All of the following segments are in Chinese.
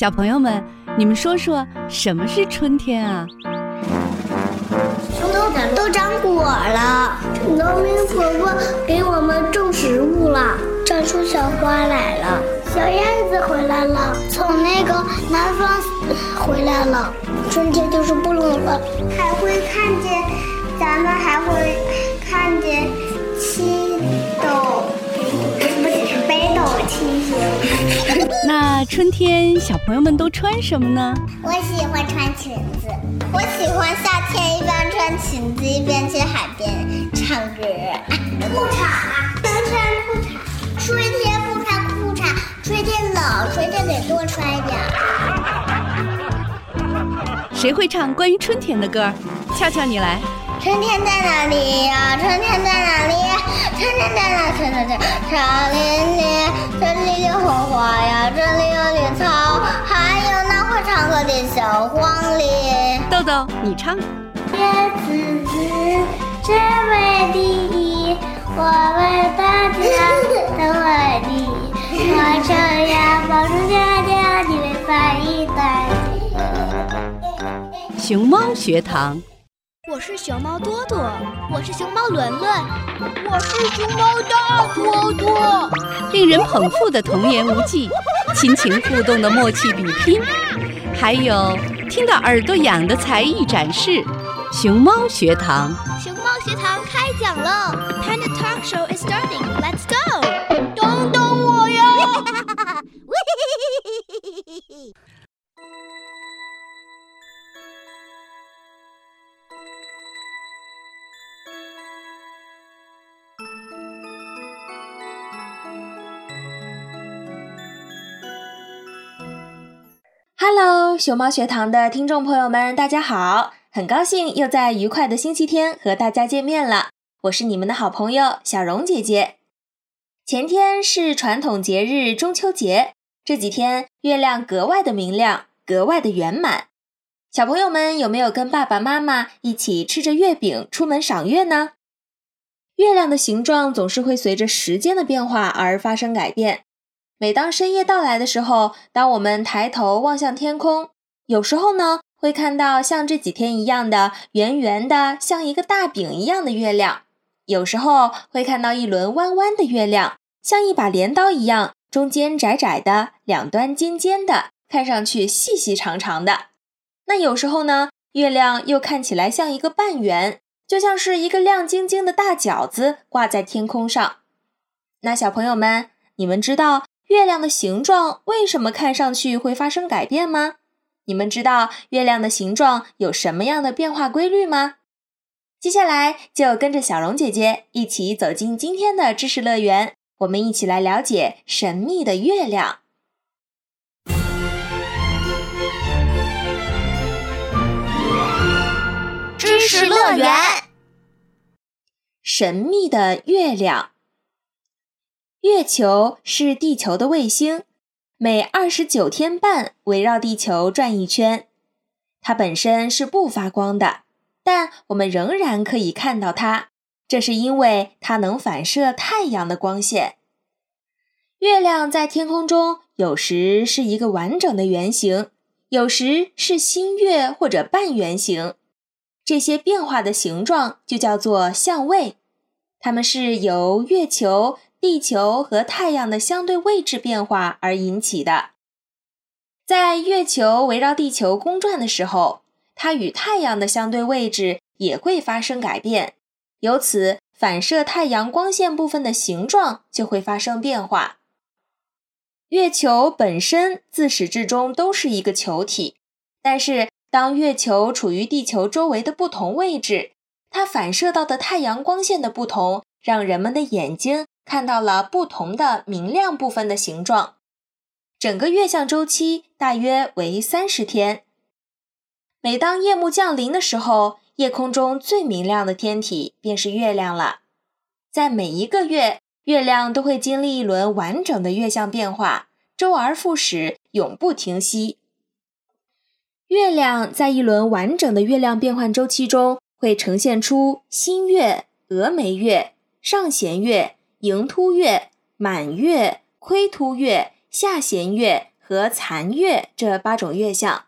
小朋友们，你们说说什么是春天啊？都都长果了，农民婆婆给我们种植物了，长出小花来了，小燕子回来了，从那个南方回来了，春天就是不冷了，还会看见，咱们还会看见七斗，那春天小朋友们都穿什么呢？我喜欢穿裙子，我喜欢夏天一边穿裙子一边去海边唱歌。裤衩，能穿裤衩。春天不穿裤衩，春天冷，春天得多穿一点。谁会唱关于春天的歌？俏俏，你来。春天在哪里呀？春天在哪里？春天在哪？春天在草林里，这里有红花呀，这里有绿草，还有那会唱歌的小黄鹂。豆豆，你唱。叶子子，真为第一，我为大家都为第一。我这样保重家家，你们翻译大熊猫学堂。我是熊猫多多，我是熊猫伦伦，我是熊猫大多多。令人捧腹的童言无忌，亲情互动的默契比拼，还有听到耳朵痒的才艺展示。熊猫学堂，熊猫学堂开讲了！Panda Talk Show is starting. Let's go！等等我呀！Hello，熊猫学堂的听众朋友们，大家好！很高兴又在愉快的星期天和大家见面了。我是你们的好朋友小荣姐姐。前天是传统节日中秋节，这几天月亮格外的明亮，格外的圆满。小朋友们有没有跟爸爸妈妈一起吃着月饼出门赏月呢？月亮的形状总是会随着时间的变化而发生改变。每当深夜到来的时候，当我们抬头望向天空，有时候呢会看到像这几天一样的圆圆的，像一个大饼一样的月亮；有时候会看到一轮弯弯的月亮，像一把镰刀一样，中间窄窄的，两端尖尖的，看上去细细长长的。那有时候呢，月亮又看起来像一个半圆，就像是一个亮晶晶的大饺子挂在天空上。那小朋友们，你们知道？月亮的形状为什么看上去会发生改变吗？你们知道月亮的形状有什么样的变化规律吗？接下来就跟着小荣姐姐一起走进今天的知识乐园，我们一起来了解神秘的月亮。知识乐园，神秘的月亮。月球是地球的卫星，每二十九天半围绕地球转一圈。它本身是不发光的，但我们仍然可以看到它，这是因为它能反射太阳的光线。月亮在天空中有时是一个完整的圆形，有时是新月或者半圆形。这些变化的形状就叫做相位，它们是由月球。地球和太阳的相对位置变化而引起的。在月球围绕地球公转的时候，它与太阳的相对位置也会发生改变，由此反射太阳光线部分的形状就会发生变化。月球本身自始至终都是一个球体，但是当月球处于地球周围的不同位置，它反射到的太阳光线的不同，让人们的眼睛。看到了不同的明亮部分的形状，整个月相周期大约为三十天。每当夜幕降临的时候，夜空中最明亮的天体便是月亮了。在每一个月，月亮都会经历一轮完整的月相变化，周而复始，永不停息。月亮在一轮完整的月亮变换周期中，会呈现出新月、峨眉月、上弦月。迎凸月、满月、亏凸月、下弦月和残月这八种月相。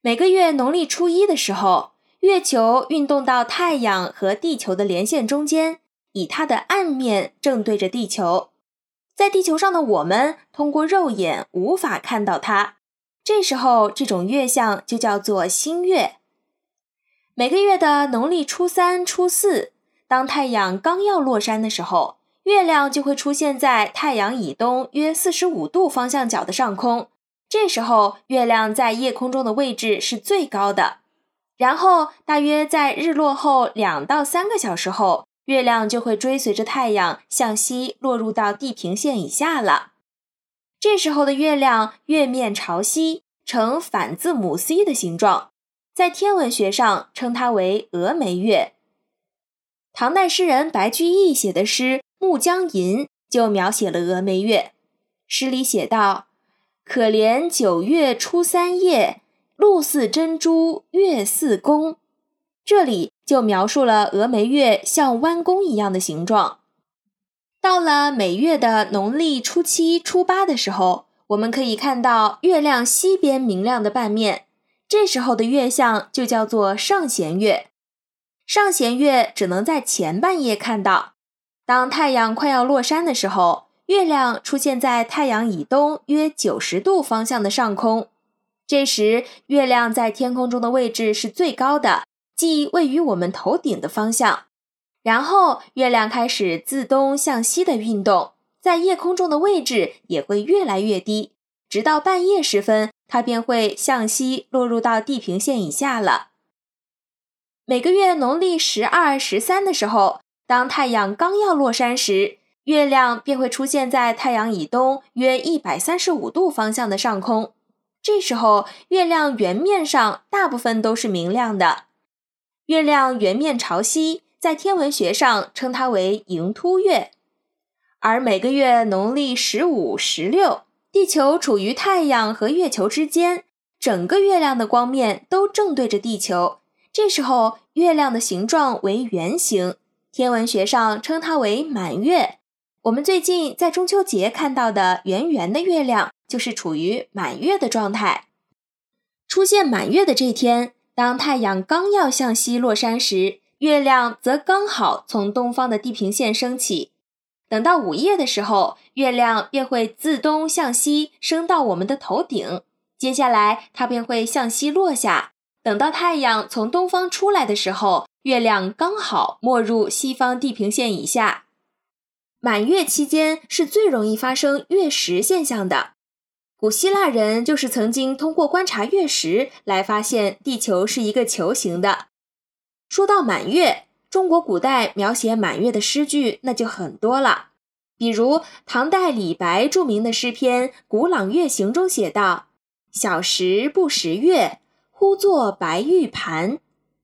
每个月农历初一的时候，月球运动到太阳和地球的连线中间，以它的暗面正对着地球。在地球上的我们通过肉眼无法看到它，这时候这种月相就叫做新月。每个月的农历初三、初四，当太阳刚要落山的时候，月亮就会出现在太阳以东约四十五度方向角的上空。这时候，月亮在夜空中的位置是最高的。然后，大约在日落后两到三个小时后。月亮就会追随着太阳向西落入到地平线以下了。这时候的月亮月面朝西，呈反字母 C 的形状，在天文学上称它为峨眉月。唐代诗人白居易写的诗《暮江吟》就描写了峨眉月。诗里写道：“可怜九月初三夜，露似珍珠，月似弓。”这里。就描述了峨眉月像弯弓一样的形状。到了每月的农历初七、初八的时候，我们可以看到月亮西边明亮的半面，这时候的月相就叫做上弦月。上弦月只能在前半夜看到。当太阳快要落山的时候，月亮出现在太阳以东约九十度方向的上空，这时月亮在天空中的位置是最高的。即位于我们头顶的方向，然后月亮开始自东向西的运动，在夜空中的位置也会越来越低，直到半夜时分，它便会向西落入到地平线以下了。每个月农历十二、十三的时候，当太阳刚要落山时，月亮便会出现在太阳以东约一百三十五度方向的上空，这时候月亮圆面上大部分都是明亮的。月亮圆面朝西，在天文学上称它为盈凸月。而每个月农历十五、十六，地球处于太阳和月球之间，整个月亮的光面都正对着地球。这时候，月亮的形状为圆形，天文学上称它为满月。我们最近在中秋节看到的圆圆的月亮，就是处于满月的状态。出现满月的这天。当太阳刚要向西落山时，月亮则刚好从东方的地平线升起。等到午夜的时候，月亮便会自东向西升到我们的头顶，接下来它便会向西落下。等到太阳从东方出来的时候，月亮刚好没入西方地平线以下。满月期间是最容易发生月食现象的。古希腊人就是曾经通过观察月食来发现地球是一个球形的。说到满月，中国古代描写满月的诗句那就很多了，比如唐代李白著名的诗篇《古朗月行》中写道：“小时不识月，呼作白玉盘。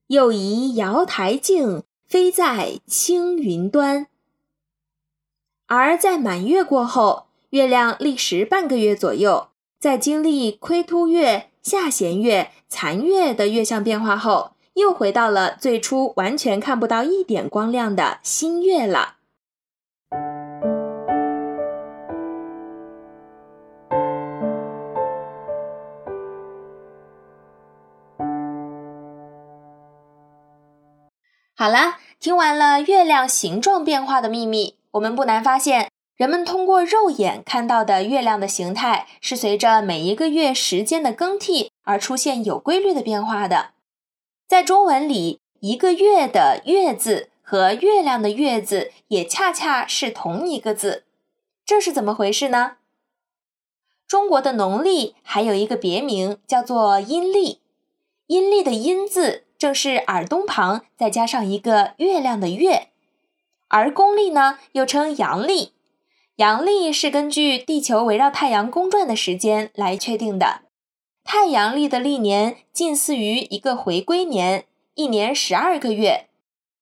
又疑瑶台镜，飞在青云端。”而在满月过后，月亮历时半个月左右，在经历亏凸月、下弦月、残月的月相变化后，又回到了最初完全看不到一点光亮的新月了。好了，听完了月亮形状变化的秘密，我们不难发现。人们通过肉眼看到的月亮的形态，是随着每一个月时间的更替而出现有规律的变化的。在中文里，一个月的“月”字和月亮的“月”字也恰恰是同一个字，这是怎么回事呢？中国的农历还有一个别名叫做阴历，阴历的“阴”字正是耳东旁再加上一个月亮的“月”，而公历呢又称阳历。阳历是根据地球围绕太阳公转的时间来确定的，太阳历的历年近似于一个回归年，一年十二个月。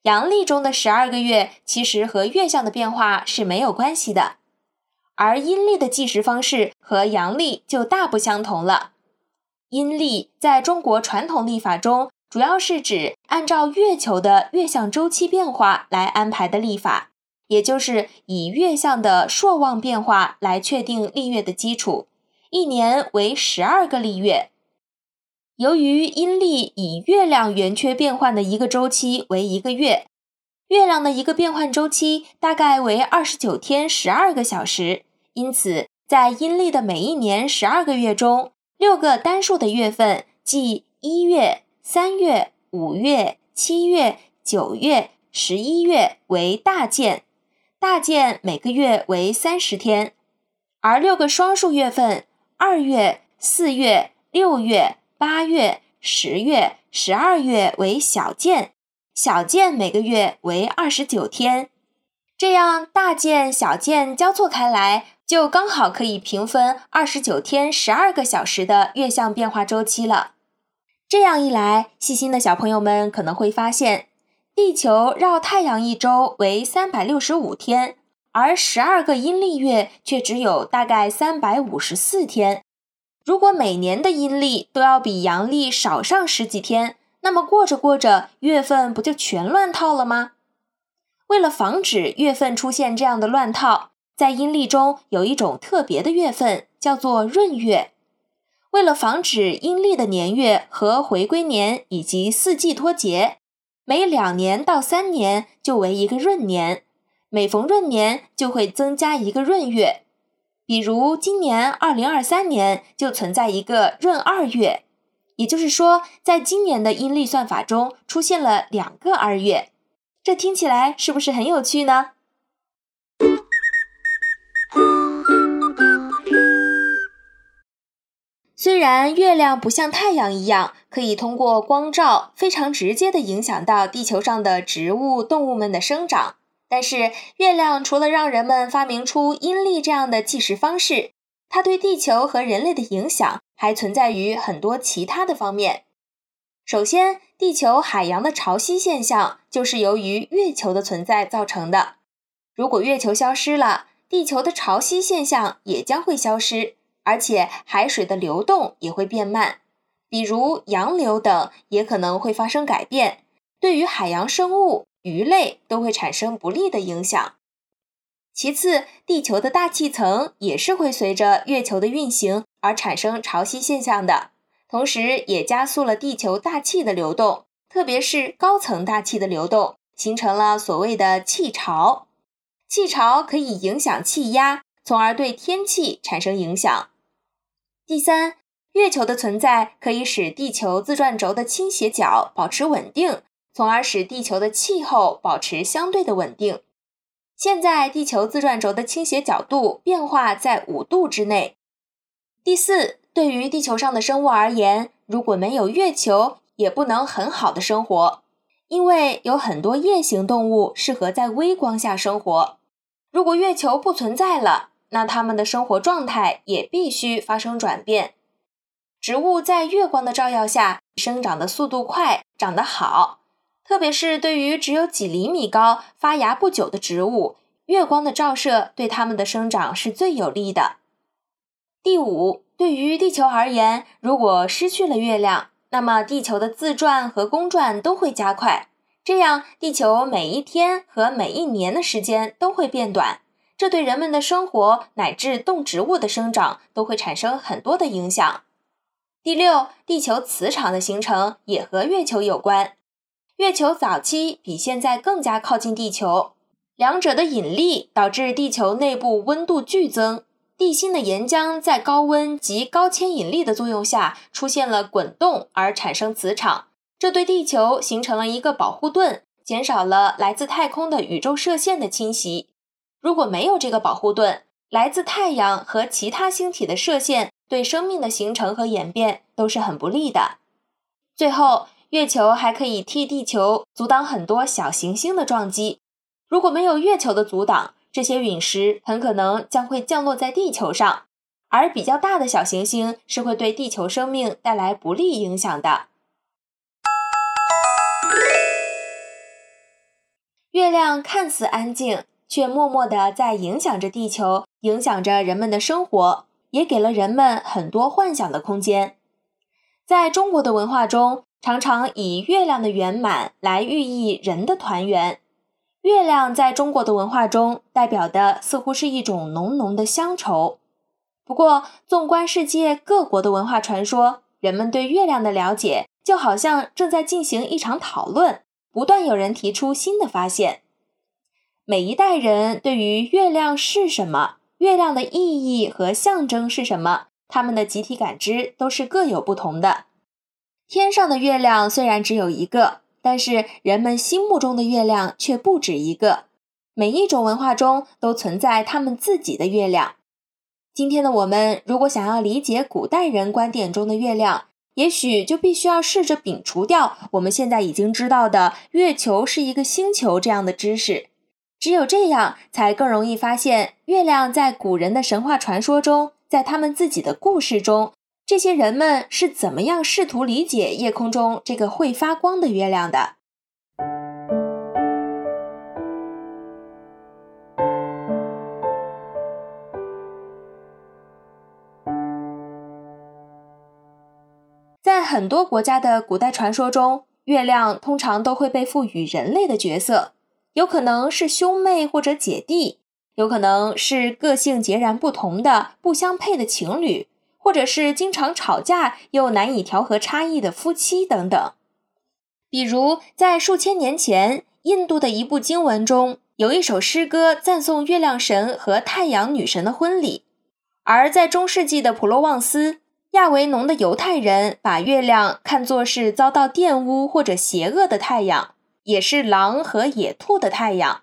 阳历中的十二个月其实和月相的变化是没有关系的，而阴历的计时方式和阳历就大不相同了。阴历在中国传统历法中，主要是指按照月球的月相周期变化来安排的历法。也就是以月相的朔望变化来确定历月的基础，一年为十二个历月。由于阴历以月亮圆缺变换的一个周期为一个月，月亮的一个变换周期大概为二十九天十二个小时，因此在阴历的每一年十二个月中，六个单数的月份，即一月、三月、五月、七月、九月、十一月为大件，大件每个月为三十天，而六个双数月份，二月、四月、六月。八月、十月、十二月为小件，小件每个月为二十九天，这样大件、小件交错开来，就刚好可以平分二十九天十二个小时的月相变化周期了。这样一来，细心的小朋友们可能会发现，地球绕太阳一周为三百六十五天，而十二个阴历月却只有大概三百五十四天。如果每年的阴历都要比阳历少上十几天，那么过着过着，月份不就全乱套了吗？为了防止月份出现这样的乱套，在阴历中有一种特别的月份，叫做闰月。为了防止阴历的年月和回归年以及四季脱节，每两年到三年就为一个闰年，每逢闰年就会增加一个闰月。比如今年二零二三年就存在一个闰二月，也就是说，在今年的阴历算法中出现了两个二月，这听起来是不是很有趣呢？虽然月亮不像太阳一样可以通过光照非常直接的影响到地球上的植物、动物们的生长。但是，月亮除了让人们发明出阴历这样的计时方式，它对地球和人类的影响还存在于很多其他的方面。首先，地球海洋的潮汐现象就是由于月球的存在造成的。如果月球消失了，地球的潮汐现象也将会消失，而且海水的流动也会变慢，比如洋流等也可能会发生改变。对于海洋生物，鱼类都会产生不利的影响。其次，地球的大气层也是会随着月球的运行而产生潮汐现象的，同时也加速了地球大气的流动，特别是高层大气的流动，形成了所谓的气潮。气潮可以影响气压，从而对天气产生影响。第三，月球的存在可以使地球自转轴的倾斜角保持稳定。从而使地球的气候保持相对的稳定。现在，地球自转轴的倾斜角度变化在五度之内。第四，对于地球上的生物而言，如果没有月球，也不能很好的生活，因为有很多夜行动物适合在微光下生活。如果月球不存在了，那它们的生活状态也必须发生转变。植物在月光的照耀下生长的速度快，长得好。特别是对于只有几厘米高、发芽不久的植物，月光的照射对它们的生长是最有利的。第五，对于地球而言，如果失去了月亮，那么地球的自转和公转都会加快，这样地球每一天和每一年的时间都会变短，这对人们的生活乃至动植物的生长都会产生很多的影响。第六，地球磁场的形成也和月球有关。月球早期比现在更加靠近地球，两者的引力导致地球内部温度剧增，地心的岩浆在高温及高牵引力的作用下出现了滚动，而产生磁场，这对地球形成了一个保护盾，减少了来自太空的宇宙射线的侵袭。如果没有这个保护盾，来自太阳和其他星体的射线对生命的形成和演变都是很不利的。最后。月球还可以替地球阻挡很多小行星的撞击。如果没有月球的阻挡，这些陨石很可能将会降落在地球上，而比较大的小行星是会对地球生命带来不利影响的。月亮看似安静，却默默地在影响着地球，影响着人们的生活，也给了人们很多幻想的空间。在中国的文化中，常常以月亮的圆满来寓意人的团圆。月亮在中国的文化中代表的似乎是一种浓浓的乡愁。不过，纵观世界各国的文化传说，人们对月亮的了解就好像正在进行一场讨论，不断有人提出新的发现。每一代人对于月亮是什么、月亮的意义和象征是什么，他们的集体感知都是各有不同的。天上的月亮虽然只有一个，但是人们心目中的月亮却不止一个。每一种文化中都存在他们自己的月亮。今天的我们，如果想要理解古代人观点中的月亮，也许就必须要试着摒除掉我们现在已经知道的月球是一个星球这样的知识。只有这样，才更容易发现月亮在古人的神话传说中，在他们自己的故事中，这些人们是怎么样试图理解夜空中这个会发光的月亮的。在很多国家的古代传说中，月亮通常都会被赋予人类的角色，有可能是兄妹或者姐弟，有可能是个性截然不同的不相配的情侣，或者是经常吵架又难以调和差异的夫妻等等。比如，在数千年前，印度的一部经文中有一首诗歌赞颂月亮神和太阳女神的婚礼，而在中世纪的普罗旺斯。亚维农的犹太人把月亮看作是遭到玷污或者邪恶的太阳，也是狼和野兔的太阳。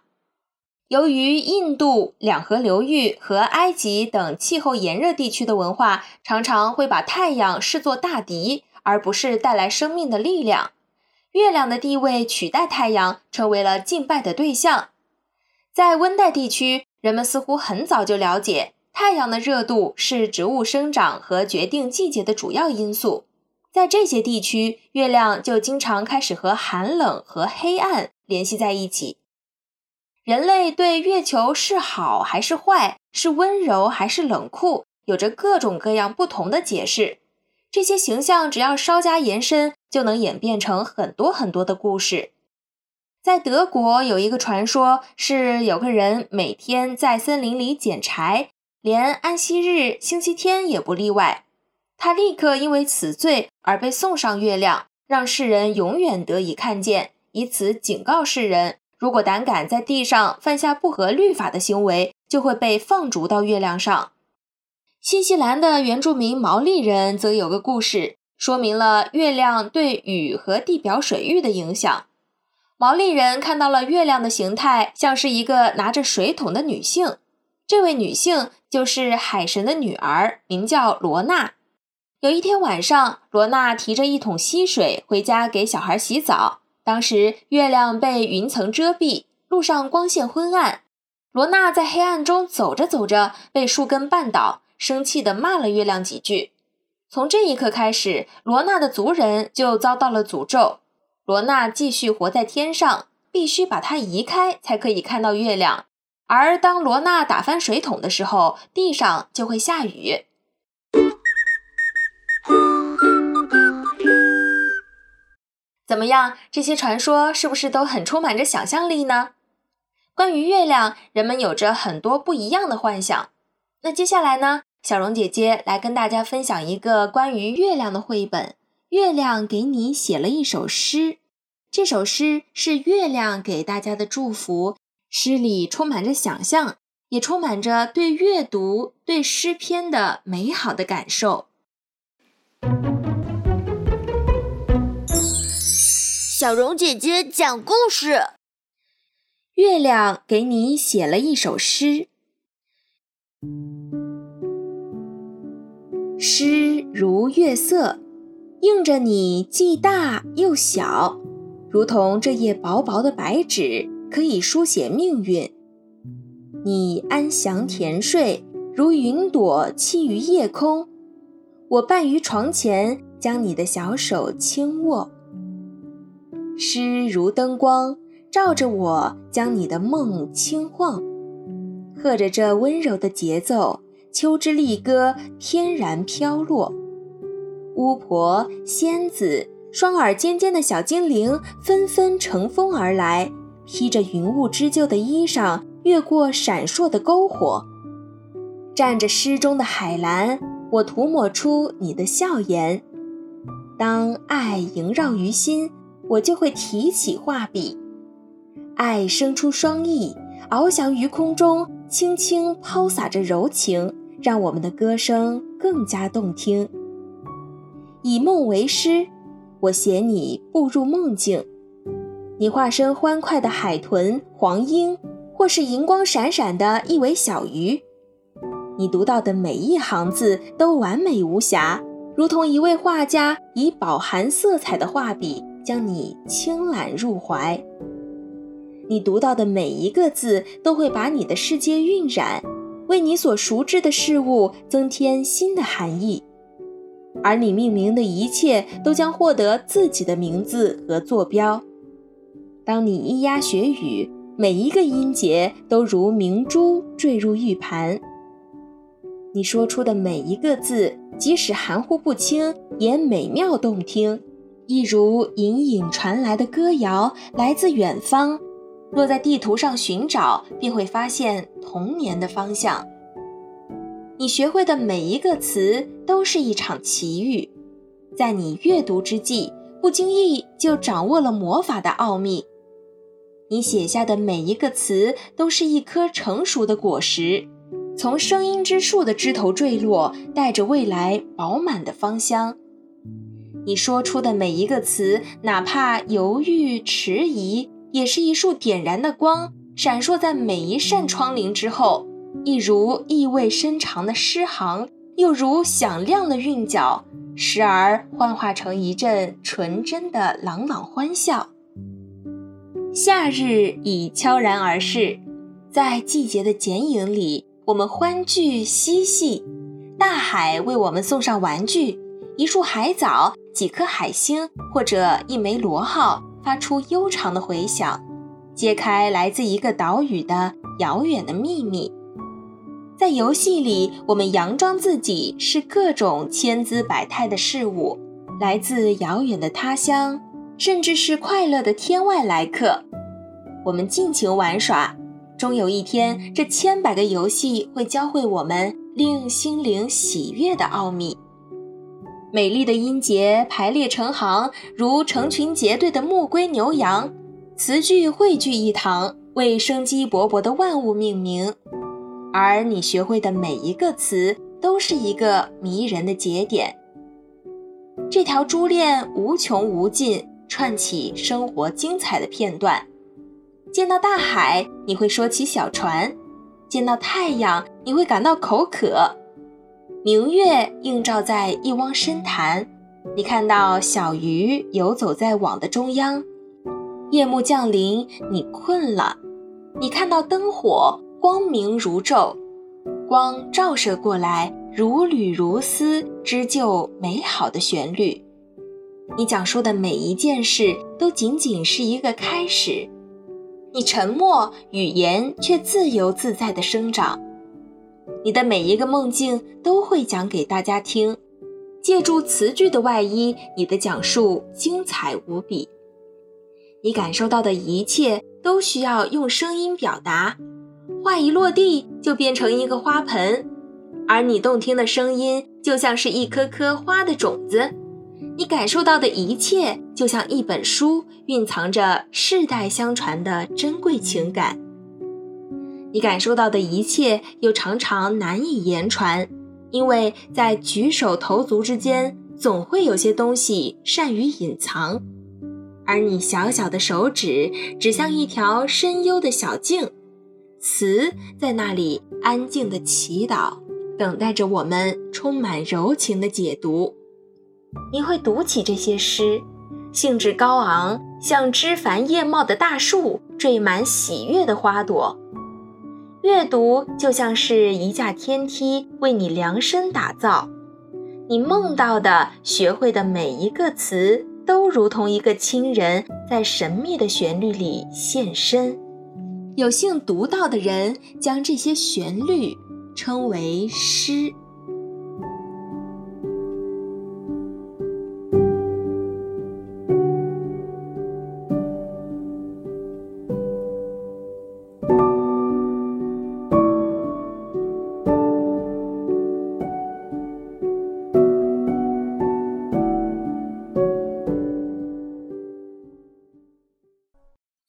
由于印度、两河流域和埃及等气候炎热地区的文化常常会把太阳视作大敌，而不是带来生命的力量，月亮的地位取代太阳，成为了敬拜的对象。在温带地区，人们似乎很早就了解。太阳的热度是植物生长和决定季节的主要因素，在这些地区，月亮就经常开始和寒冷和黑暗联系在一起。人类对月球是好还是坏，是温柔还是冷酷，有着各种各样不同的解释。这些形象只要稍加延伸，就能演变成很多很多的故事。在德国有一个传说，是有个人每天在森林里捡柴。连安息日、星期天也不例外。他立刻因为此罪而被送上月亮，让世人永远得以看见，以此警告世人：如果胆敢在地上犯下不合律法的行为，就会被放逐到月亮上。新西兰的原住民毛利人则有个故事，说明了月亮对雨和地表水域的影响。毛利人看到了月亮的形态，像是一个拿着水桶的女性。这位女性就是海神的女儿，名叫罗娜。有一天晚上，罗娜提着一桶溪水回家给小孩洗澡。当时月亮被云层遮蔽，路上光线昏暗。罗娜在黑暗中走着走着，被树根绊倒，生气地骂了月亮几句。从这一刻开始，罗娜的族人就遭到了诅咒。罗娜继续活在天上，必须把它移开才可以看到月亮。而当罗娜打翻水桶的时候，地上就会下雨。怎么样？这些传说是不是都很充满着想象力呢？关于月亮，人们有着很多不一样的幻想。那接下来呢？小荣姐姐来跟大家分享一个关于月亮的绘本，《月亮给你写了一首诗》。这首诗是月亮给大家的祝福。诗里充满着想象，也充满着对阅读、对诗篇的美好的感受。小荣姐姐讲故事：月亮给你写了一首诗，诗如月色，映着你既大又小，如同这页薄薄的白纸。可以书写命运。你安详甜睡，如云朵栖于夜空。我伴于床前，将你的小手轻握。诗如灯光，照着我，将你的梦轻晃。和着这温柔的节奏，秋之丽歌天然飘落。巫婆、仙子、双耳尖尖的小精灵纷纷乘风而来。披着云雾织就的衣裳，越过闪烁的篝火。蘸着诗中的海蓝，我涂抹出你的笑颜。当爱萦绕于心，我就会提起画笔。爱生出双翼，翱翔于空中，轻轻抛洒着柔情，让我们的歌声更加动听。以梦为诗，我写你步入梦境。你化身欢快的海豚、黄莺，或是银光闪闪的一尾小鱼。你读到的每一行字都完美无瑕，如同一位画家以饱含色彩的画笔将你轻揽入怀。你读到的每一个字都会把你的世界晕染，为你所熟知的事物增添新的含义，而你命名的一切都将获得自己的名字和坐标。当你咿呀学语，每一个音节都如明珠坠入玉盘。你说出的每一个字，即使含糊不清，也美妙动听，一如隐隐传来的歌谣，来自远方。若在地图上寻找，便会发现童年的方向。你学会的每一个词，都是一场奇遇，在你阅读之际，不经意就掌握了魔法的奥秘。你写下的每一个词，都是一颗成熟的果实。从声音之树的枝头坠落，带着未来饱满的芳香。你说出的每一个词，哪怕犹豫迟疑，也是一束点燃的光，闪烁在每一扇窗棂之后，一如意味深长的诗行，又如响亮的韵脚，时而幻化成一阵纯真的朗朗欢笑。夏日已悄然而逝，在季节的剪影里。我们欢聚嬉戏，大海为我们送上玩具，一束海藻、几颗海星或者一枚螺号，发出悠长的回响，揭开来自一个岛屿的遥远的秘密。在游戏里，我们佯装自己是各种千姿百态的事物，来自遥远的他乡，甚至是快乐的天外来客。我们尽情玩耍。终有一天，这千百个游戏会教会我们令心灵喜悦的奥秘。美丽的音节排列成行，如成群结队的牧归牛羊。词句汇聚一堂，为生机勃勃的万物命名。而你学会的每一个词，都是一个迷人的节点。这条珠链无穷无尽，串起生活精彩的片段。见到大海，你会说起小船；见到太阳，你会感到口渴。明月映照在一汪深潭，你看到小鱼游走在网的中央。夜幕降临，你困了，你看到灯火光明如昼，光照射过来，如缕如丝，织就美好的旋律。你讲述的每一件事，都仅仅是一个开始。你沉默，语言却自由自在地生长。你的每一个梦境都会讲给大家听，借助词句的外衣，你的讲述精彩无比。你感受到的一切都需要用声音表达，话一落地就变成一个花盆，而你动听的声音就像是一颗颗花的种子。你感受到的一切，就像一本书，蕴藏着世代相传的珍贵情感。你感受到的一切，又常常难以言传，因为在举手投足之间，总会有些东西善于隐藏。而你小小的手指，指向一条深幽的小径，词在那里安静的祈祷，等待着我们充满柔情的解读。你会读起这些诗，兴致高昂，像枝繁叶茂的大树，缀满喜悦的花朵。阅读就像是一架天梯，为你量身打造。你梦到的、学会的每一个词，都如同一个亲人，在神秘的旋律里现身。有幸读到的人，将这些旋律称为诗。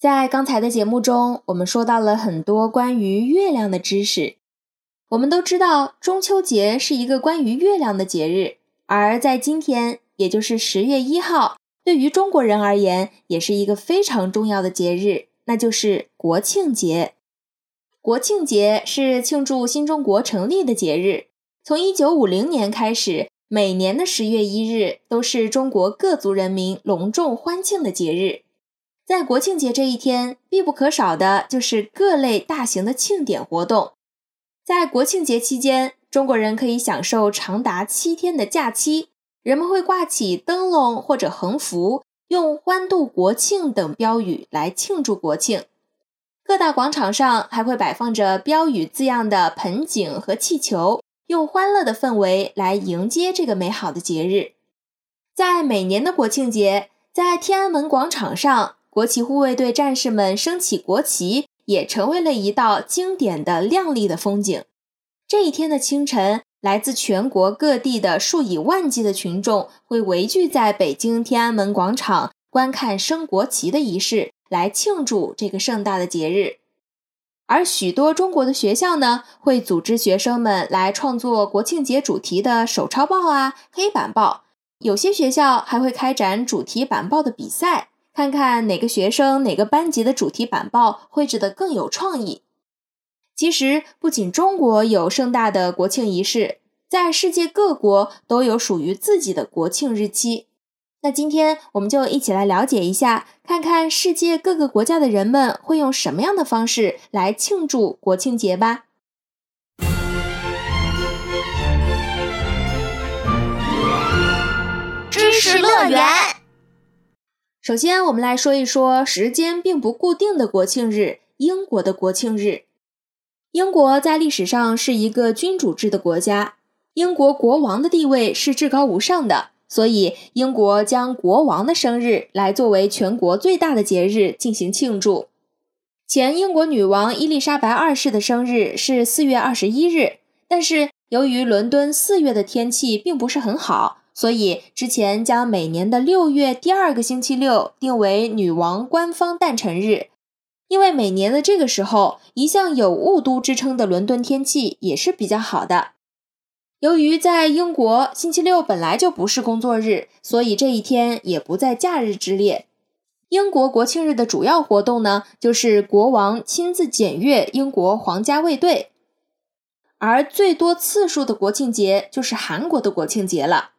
在刚才的节目中，我们说到了很多关于月亮的知识。我们都知道，中秋节是一个关于月亮的节日，而在今天，也就是十月一号，对于中国人而言，也是一个非常重要的节日，那就是国庆节。国庆节是庆祝新中国成立的节日。从一九五零年开始，每年的十月一日都是中国各族人民隆重欢庆的节日。在国庆节这一天，必不可少的就是各类大型的庆典活动。在国庆节期间，中国人可以享受长达七天的假期，人们会挂起灯笼或者横幅，用“欢度国庆”等标语来庆祝国庆。各大广场上还会摆放着标语字样的盆景和气球，用欢乐的氛围来迎接这个美好的节日。在每年的国庆节，在天安门广场上，国旗护卫队战士们升起国旗，也成为了一道经典的亮丽的风景。这一天的清晨，来自全国各地的数以万计的群众会围聚在北京天安门广场，观看升国旗的仪式。来庆祝这个盛大的节日，而许多中国的学校呢，会组织学生们来创作国庆节主题的手抄报啊、黑板报。有些学校还会开展主题板报的比赛，看看哪个学生、哪个班级的主题板报绘制的更有创意。其实，不仅中国有盛大的国庆仪式，在世界各国都有属于自己的国庆日期。那今天我们就一起来了解一下，看看世界各个国家的人们会用什么样的方式来庆祝国庆节吧。知识乐园。首先，我们来说一说时间并不固定的国庆日——英国的国庆日。英国在历史上是一个君主制的国家，英国国王的地位是至高无上的。所以，英国将国王的生日来作为全国最大的节日进行庆祝。前英国女王伊丽莎白二世的生日是四月二十一日，但是由于伦敦四月的天气并不是很好，所以之前将每年的六月第二个星期六定为女王官方诞辰日。因为每年的这个时候，一向有雾都之称的伦敦天气也是比较好的。由于在英国星期六本来就不是工作日，所以这一天也不在假日之列。英国国庆日的主要活动呢，就是国王亲自检阅英国皇家卫队。而最多次数的国庆节就是韩国的国庆节了。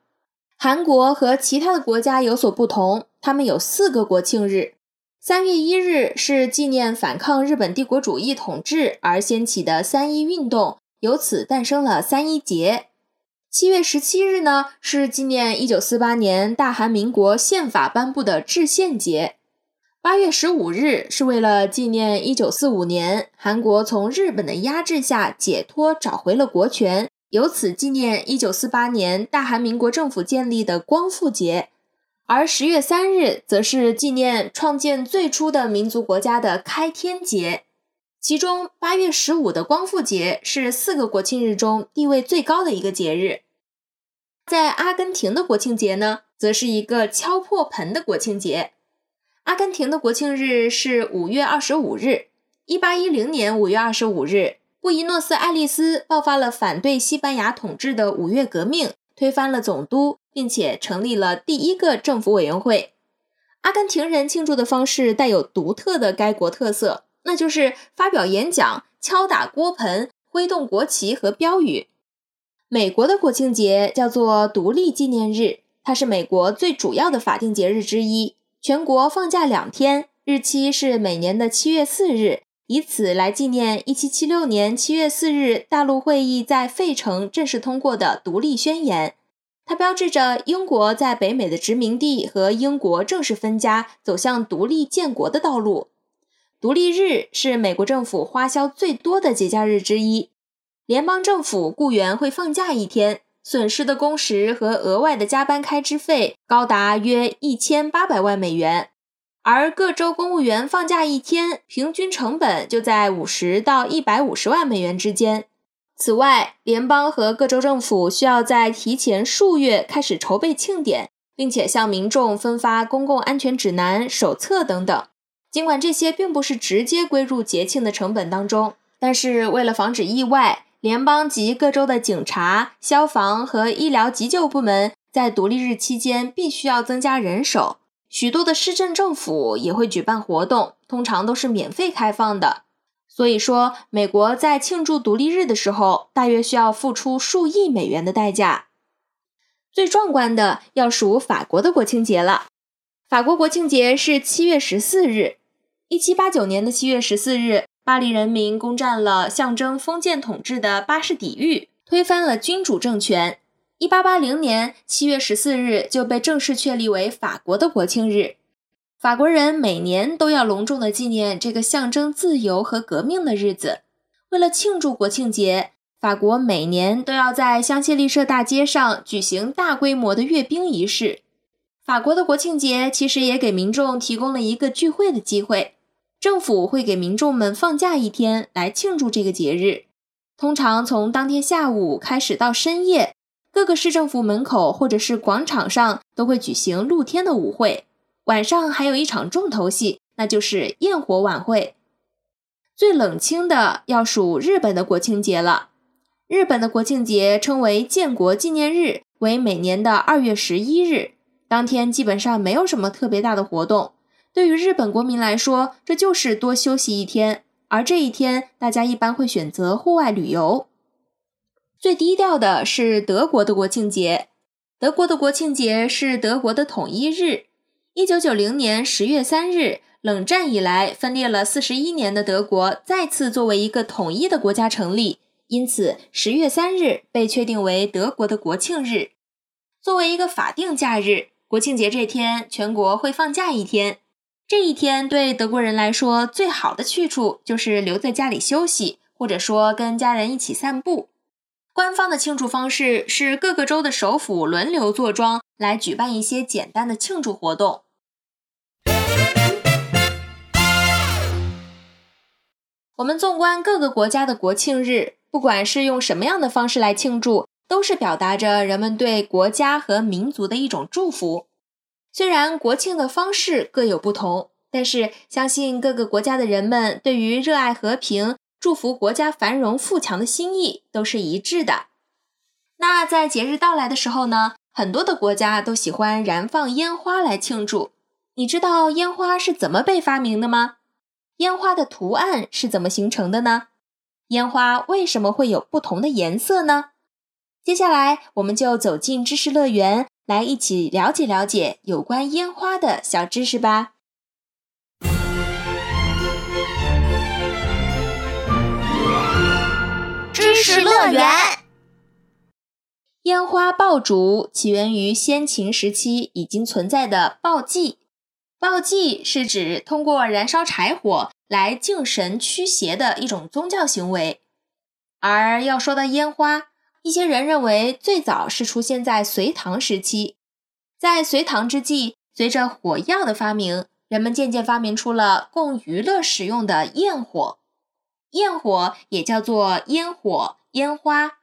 韩国和其他的国家有所不同，他们有四个国庆日。三月一日是纪念反抗日本帝国主义统治而掀起的三一运动，由此诞生了三一节。七月十七日呢，是纪念一九四八年大韩民国宪法颁布的制宪节。八月十五日是为了纪念一九四五年韩国从日本的压制下解脱，找回了国权，由此纪念一九四八年大韩民国政府建立的光复节。而十月三日则是纪念创建最初的民族国家的开天节。其中，八月十五的光复节是四个国庆日中地位最高的一个节日。在阿根廷的国庆节呢，则是一个敲破盆的国庆节。阿根廷的国庆日是五月二十五日。一八一零年五月二十五日，布宜诺斯艾利斯爆发了反对西班牙统治的五月革命，推翻了总督，并且成立了第一个政府委员会。阿根廷人庆祝的方式带有独特的该国特色，那就是发表演讲、敲打锅盆、挥动国旗和标语。美国的国庆节叫做独立纪念日，它是美国最主要的法定节日之一，全国放假两天，日期是每年的七月四日，以此来纪念一七七六年七月四日大陆会议在费城正式通过的独立宣言。它标志着英国在北美的殖民地和英国正式分家，走向独立建国的道路。独立日是美国政府花销最多的节假日之一。联邦政府雇员会放假一天，损失的工时和额外的加班开支费高达约一千八百万美元，而各州公务员放假一天，平均成本就在五十到一百五十万美元之间。此外，联邦和各州政府需要在提前数月开始筹备庆典，并且向民众分发公共安全指南、手册等等。尽管这些并不是直接归入节庆的成本当中，但是为了防止意外，联邦及各州的警察、消防和医疗急救部门在独立日期间必须要增加人手。许多的市镇政府也会举办活动，通常都是免费开放的。所以说，美国在庆祝独立日的时候，大约需要付出数亿美元的代价。最壮观的要数法国的国庆节了。法国国庆节是七月十四日。一七八九年的七月十四日，巴黎人民攻占了象征封建统治的巴士底狱，推翻了君主政权。一八八零年七月十四日就被正式确立为法国的国庆日。法国人每年都要隆重的纪念这个象征自由和革命的日子。为了庆祝国庆节，法国每年都要在香榭丽舍大街上举行大规模的阅兵仪式。法国的国庆节其实也给民众提供了一个聚会的机会。政府会给民众们放假一天来庆祝这个节日，通常从当天下午开始到深夜，各个市政府门口或者是广场上都会举行露天的舞会，晚上还有一场重头戏，那就是焰火晚会。最冷清的要数日本的国庆节了，日本的国庆节称为建国纪念日，为每年的二月十一日，当天基本上没有什么特别大的活动。对于日本国民来说，这就是多休息一天，而这一天大家一般会选择户外旅游。最低调的是德国的国庆节，德国的国庆节是德国的统一日。一九九零年十月三日，冷战以来分裂了四十一年的德国再次作为一个统一的国家成立，因此十月三日被确定为德国的国庆日。作为一个法定假日，国庆节这天全国会放假一天。这一天对德国人来说，最好的去处就是留在家里休息，或者说跟家人一起散步。官方的庆祝方式是各个州的首府轮流坐庄，来举办一些简单的庆祝活动。我们纵观各个国家的国庆日，不管是用什么样的方式来庆祝，都是表达着人们对国家和民族的一种祝福。虽然国庆的方式各有不同，但是相信各个国家的人们对于热爱和平、祝福国家繁荣富强的心意都是一致的。那在节日到来的时候呢，很多的国家都喜欢燃放烟花来庆祝。你知道烟花是怎么被发明的吗？烟花的图案是怎么形成的呢？烟花为什么会有不同的颜色呢？接下来我们就走进知识乐园。来一起了解了解有关烟花的小知识吧。识乐园，烟花爆竹起源于先秦时期已经存在的爆祭。爆祭是指通过燃烧柴火来敬神驱邪的一种宗教行为。而要说到烟花。一些人认为，最早是出现在隋唐时期。在隋唐之际，随着火药的发明，人们渐渐发明出了供娱乐使用的焰火。焰火也叫做烟火、烟花。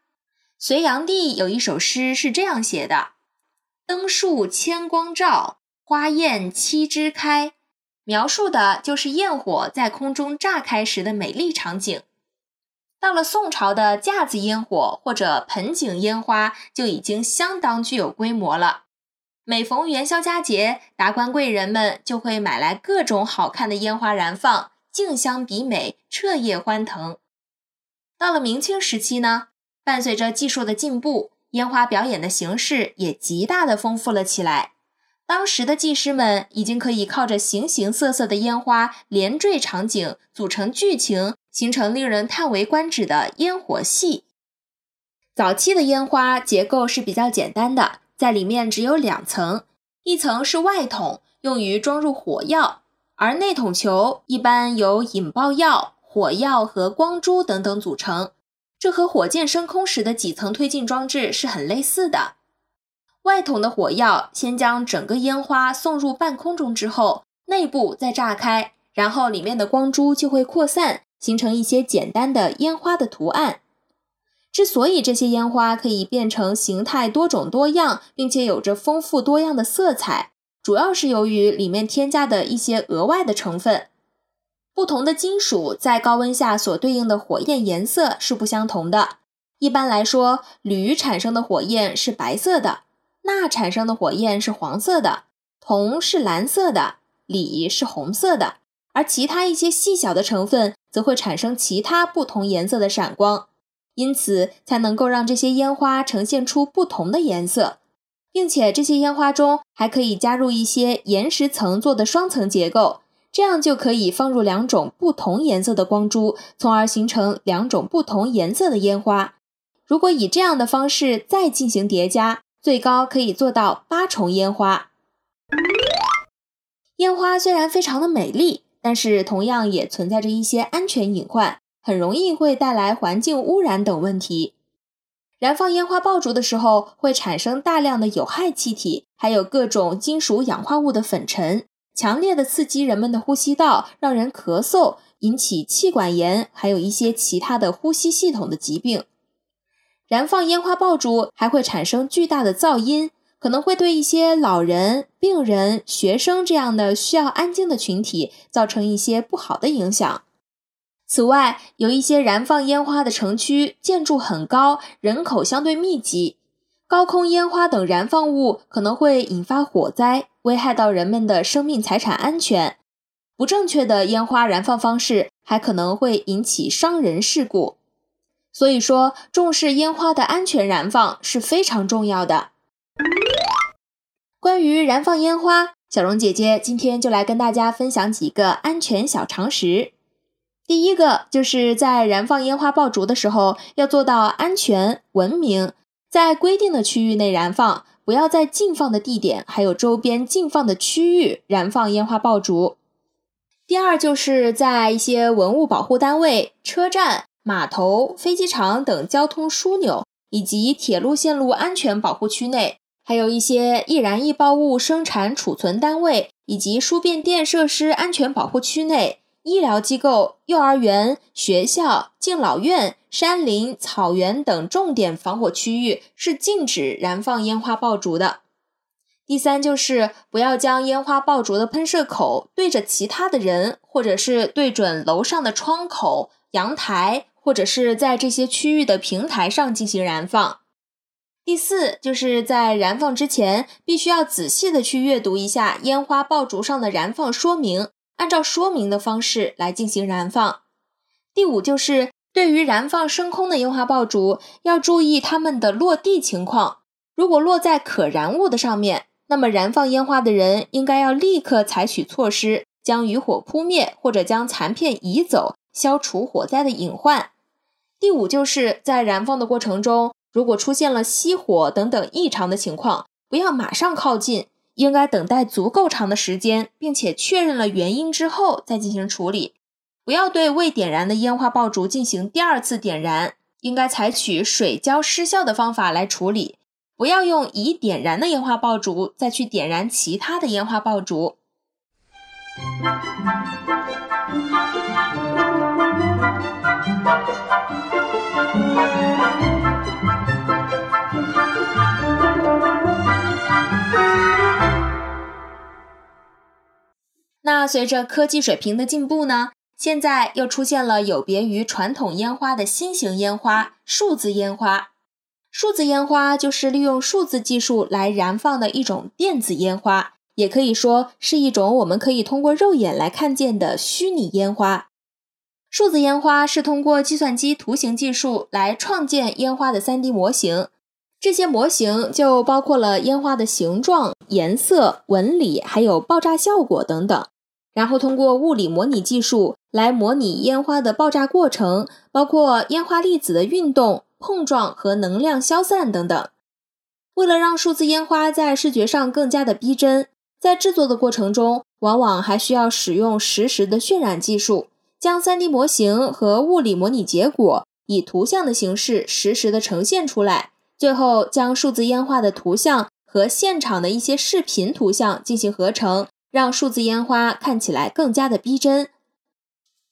隋炀帝有一首诗是这样写的：“灯树千光照，花焰七枝开。”描述的就是焰火在空中炸开时的美丽场景。到了宋朝的架子烟火或者盆景烟花就已经相当具有规模了。每逢元宵佳节，达官贵人们就会买来各种好看的烟花燃放，竞相比美，彻夜欢腾。到了明清时期呢，伴随着技术的进步，烟花表演的形式也极大的丰富了起来。当时的技师们已经可以靠着形形色色的烟花连缀场景，组成剧情。形成令人叹为观止的烟火戏。早期的烟花结构是比较简单的，在里面只有两层，一层是外筒，用于装入火药，而内筒球一般由引爆药、火药和光珠等等组成。这和火箭升空时的几层推进装置是很类似的。外筒的火药先将整个烟花送入半空中之后，内部再炸开，然后里面的光珠就会扩散。形成一些简单的烟花的图案。之所以这些烟花可以变成形态多种多样，并且有着丰富多样的色彩，主要是由于里面添加的一些额外的成分，不同的金属在高温下所对应的火焰颜色是不相同的。一般来说，铝产生的火焰是白色的，钠产生的火焰是黄色的，铜是蓝色的，锂是红色的，而其他一些细小的成分则会产生其他不同颜色的闪光，因此才能够让这些烟花呈现出不同的颜色，并且这些烟花中还可以加入一些岩石层做的双层结构。这样就可以放入两种不同颜色的光珠，从而形成两种不同颜色的烟花。如果以这样的方式再进行叠加，最高可以做到八重烟花。烟花虽然非常的美丽，但是同样也存在着一些安全隐患，很容易会带来环境污染等问题。燃放烟花爆竹的时候，会产生大量的有害气体，还有各种金属氧化物的粉尘。强烈的刺激人们的呼吸道，让人咳嗽，引起气管炎，还有一些其他的呼吸系统的疾病。燃放烟花爆竹还会产生巨大的噪音，可能会对一些老人、病人、学生这样的需要安静的群体造成一些不好的影响。此外，有一些燃放烟花的城区建筑很高，人口相对密集。高空烟花等燃放物可能会引发火灾，危害到人们的生命财产安全。不正确的烟花燃放方式还可能会引起伤人事故。所以说，重视烟花的安全燃放是非常重要的。关于燃放烟花，小荣姐姐今天就来跟大家分享几个安全小常识。第一个就是在燃放烟花爆竹的时候，要做到安全文明。在规定的区域内燃放，不要在禁放的地点还有周边禁放的区域燃放烟花爆竹。第二，就是在一些文物保护单位、车站、码头、飞机场等交通枢纽以及铁路线路安全保护区内，还有一些易燃易爆物生产储存单位以及输变电设施安全保护区内。医疗机构、幼儿园、学校、敬老院、山林、草原等重点防火区域是禁止燃放烟花爆竹的。第三，就是不要将烟花爆竹的喷射口对着其他的人，或者是对准楼上的窗口、阳台，或者是在这些区域的平台上进行燃放。第四，就是在燃放之前，必须要仔细的去阅读一下烟花爆竹上的燃放说明。按照说明的方式来进行燃放。第五，就是对于燃放升空的烟花爆竹，要注意它们的落地情况。如果落在可燃物的上面，那么燃放烟花的人应该要立刻采取措施，将余火扑灭，或者将残片移走，消除火灾的隐患。第五，就是在燃放的过程中，如果出现了熄火等等异常的情况，不要马上靠近。应该等待足够长的时间，并且确认了原因之后再进行处理。不要对未点燃的烟花爆竹进行第二次点燃，应该采取水浇失效的方法来处理。不要用已点燃的烟花爆竹再去点燃其他的烟花爆竹。那随着科技水平的进步呢，现在又出现了有别于传统烟花的新型烟花——数字烟花。数字烟花就是利用数字技术来燃放的一种电子烟花，也可以说是一种我们可以通过肉眼来看见的虚拟烟花。数字烟花是通过计算机图形技术来创建烟花的 3D 模型，这些模型就包括了烟花的形状、颜色、纹理，还有爆炸效果等等。然后通过物理模拟技术来模拟烟花的爆炸过程，包括烟花粒子的运动、碰撞和能量消散等等。为了让数字烟花在视觉上更加的逼真，在制作的过程中，往往还需要使用实时的渲染技术，将 3D 模型和物理模拟结果以图像的形式实时的呈现出来，最后将数字烟花的图像和现场的一些视频图像进行合成。让数字烟花看起来更加的逼真。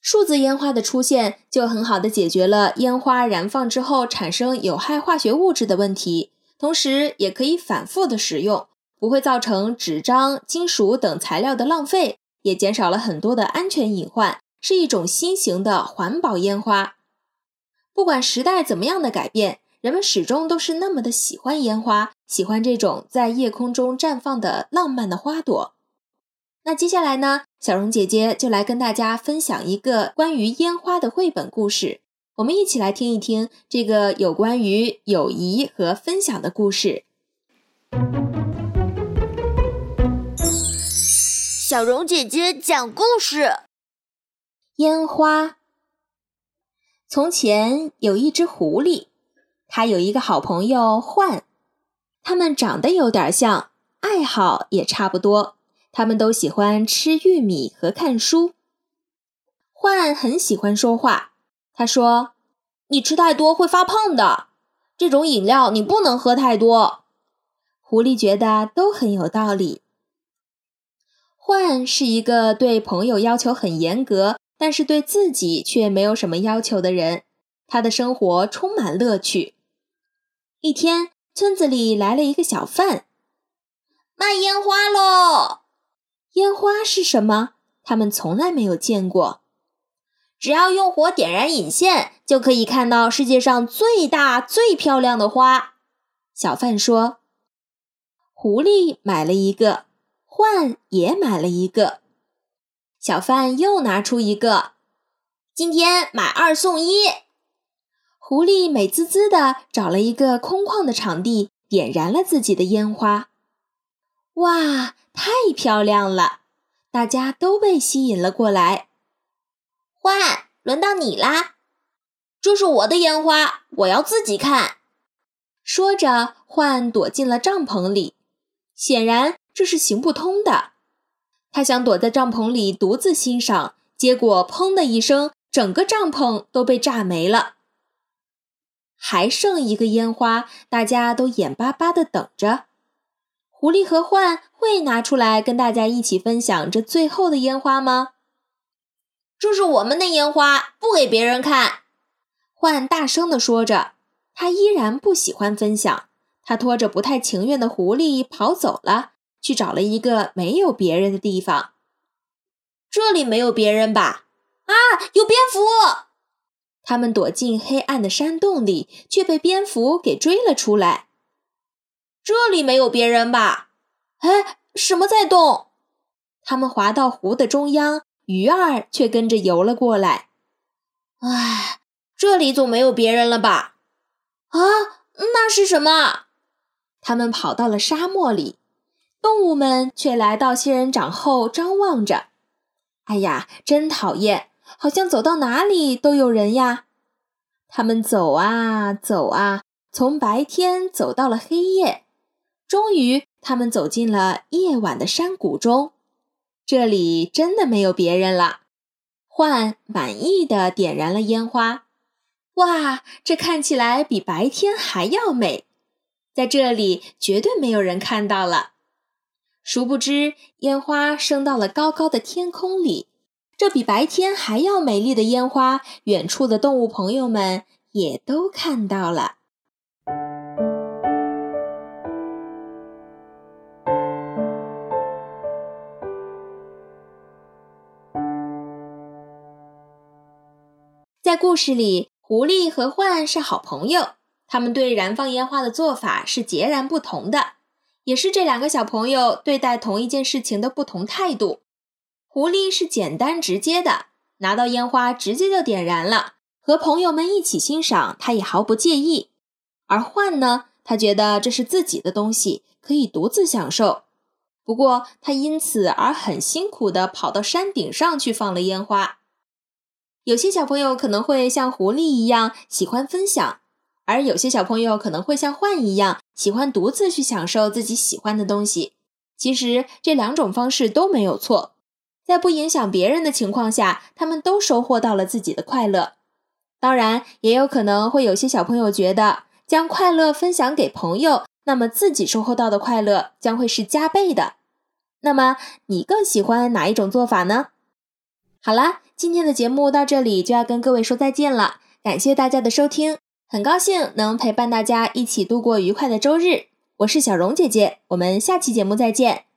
数字烟花的出现，就很好的解决了烟花燃放之后产生有害化学物质的问题，同时也可以反复的使用，不会造成纸张、金属等材料的浪费，也减少了很多的安全隐患，是一种新型的环保烟花。不管时代怎么样的改变，人们始终都是那么的喜欢烟花，喜欢这种在夜空中绽放的浪漫的花朵。那接下来呢，小荣姐姐就来跟大家分享一个关于烟花的绘本故事。我们一起来听一听这个有关于友谊和分享的故事。小荣姐姐讲故事：烟花。从前有一只狐狸，它有一个好朋友獾，他们长得有点像，爱好也差不多。他们都喜欢吃玉米和看书。獾很喜欢说话。他说：“你吃太多会发胖的，这种饮料你不能喝太多。”狐狸觉得都很有道理。獾是一个对朋友要求很严格，但是对自己却没有什么要求的人。他的生活充满乐趣。一天，村子里来了一个小贩，卖烟花喽！烟花是什么？他们从来没有见过。只要用火点燃引线，就可以看到世界上最大、最漂亮的花。小贩说：“狐狸买了一个，獾也买了一个。”小贩又拿出一个，今天买二送一。狐狸美滋滋的找了一个空旷的场地，点燃了自己的烟花。哇，太漂亮了！大家都被吸引了过来。獾，轮到你啦！这是我的烟花，我要自己看。说着，獾躲进了帐篷里。显然，这是行不通的。他想躲在帐篷里独自欣赏，结果砰的一声，整个帐篷都被炸没了。还剩一个烟花，大家都眼巴巴地等着。狐狸和獾会拿出来跟大家一起分享这最后的烟花吗？这是我们的烟花，不给别人看。獾大声地说着，他依然不喜欢分享。他拖着不太情愿的狐狸跑走了，去找了一个没有别人的地方。这里没有别人吧？啊，有蝙蝠！他们躲进黑暗的山洞里，却被蝙蝠给追了出来。这里没有别人吧？哎，什么在动？他们滑到湖的中央。鱼儿却跟着游了过来。唉，这里总没有别人了吧？啊，那是什么？他们跑到了沙漠里，动物们却来到仙人掌后张望着。哎呀，真讨厌！好像走到哪里都有人呀。他们走啊走啊，从白天走到了黑夜，终于，他们走进了夜晚的山谷中。这里真的没有别人了。獾满意的点燃了烟花，哇，这看起来比白天还要美。在这里绝对没有人看到了。殊不知，烟花升到了高高的天空里，这比白天还要美丽的烟花，远处的动物朋友们也都看到了。故事里，狐狸和獾是好朋友，他们对燃放烟花的做法是截然不同的，也是这两个小朋友对待同一件事情的不同态度。狐狸是简单直接的，拿到烟花直接就点燃了，和朋友们一起欣赏，他也毫不介意。而獾呢，他觉得这是自己的东西，可以独自享受。不过他因此而很辛苦地跑到山顶上去放了烟花。有些小朋友可能会像狐狸一样喜欢分享，而有些小朋友可能会像獾一样喜欢独自去享受自己喜欢的东西。其实这两种方式都没有错，在不影响别人的情况下，他们都收获到了自己的快乐。当然，也有可能会有些小朋友觉得将快乐分享给朋友，那么自己收获到的快乐将会是加倍的。那么你更喜欢哪一种做法呢？好啦。今天的节目到这里就要跟各位说再见了，感谢大家的收听，很高兴能陪伴大家一起度过愉快的周日。我是小荣姐姐，我们下期节目再见。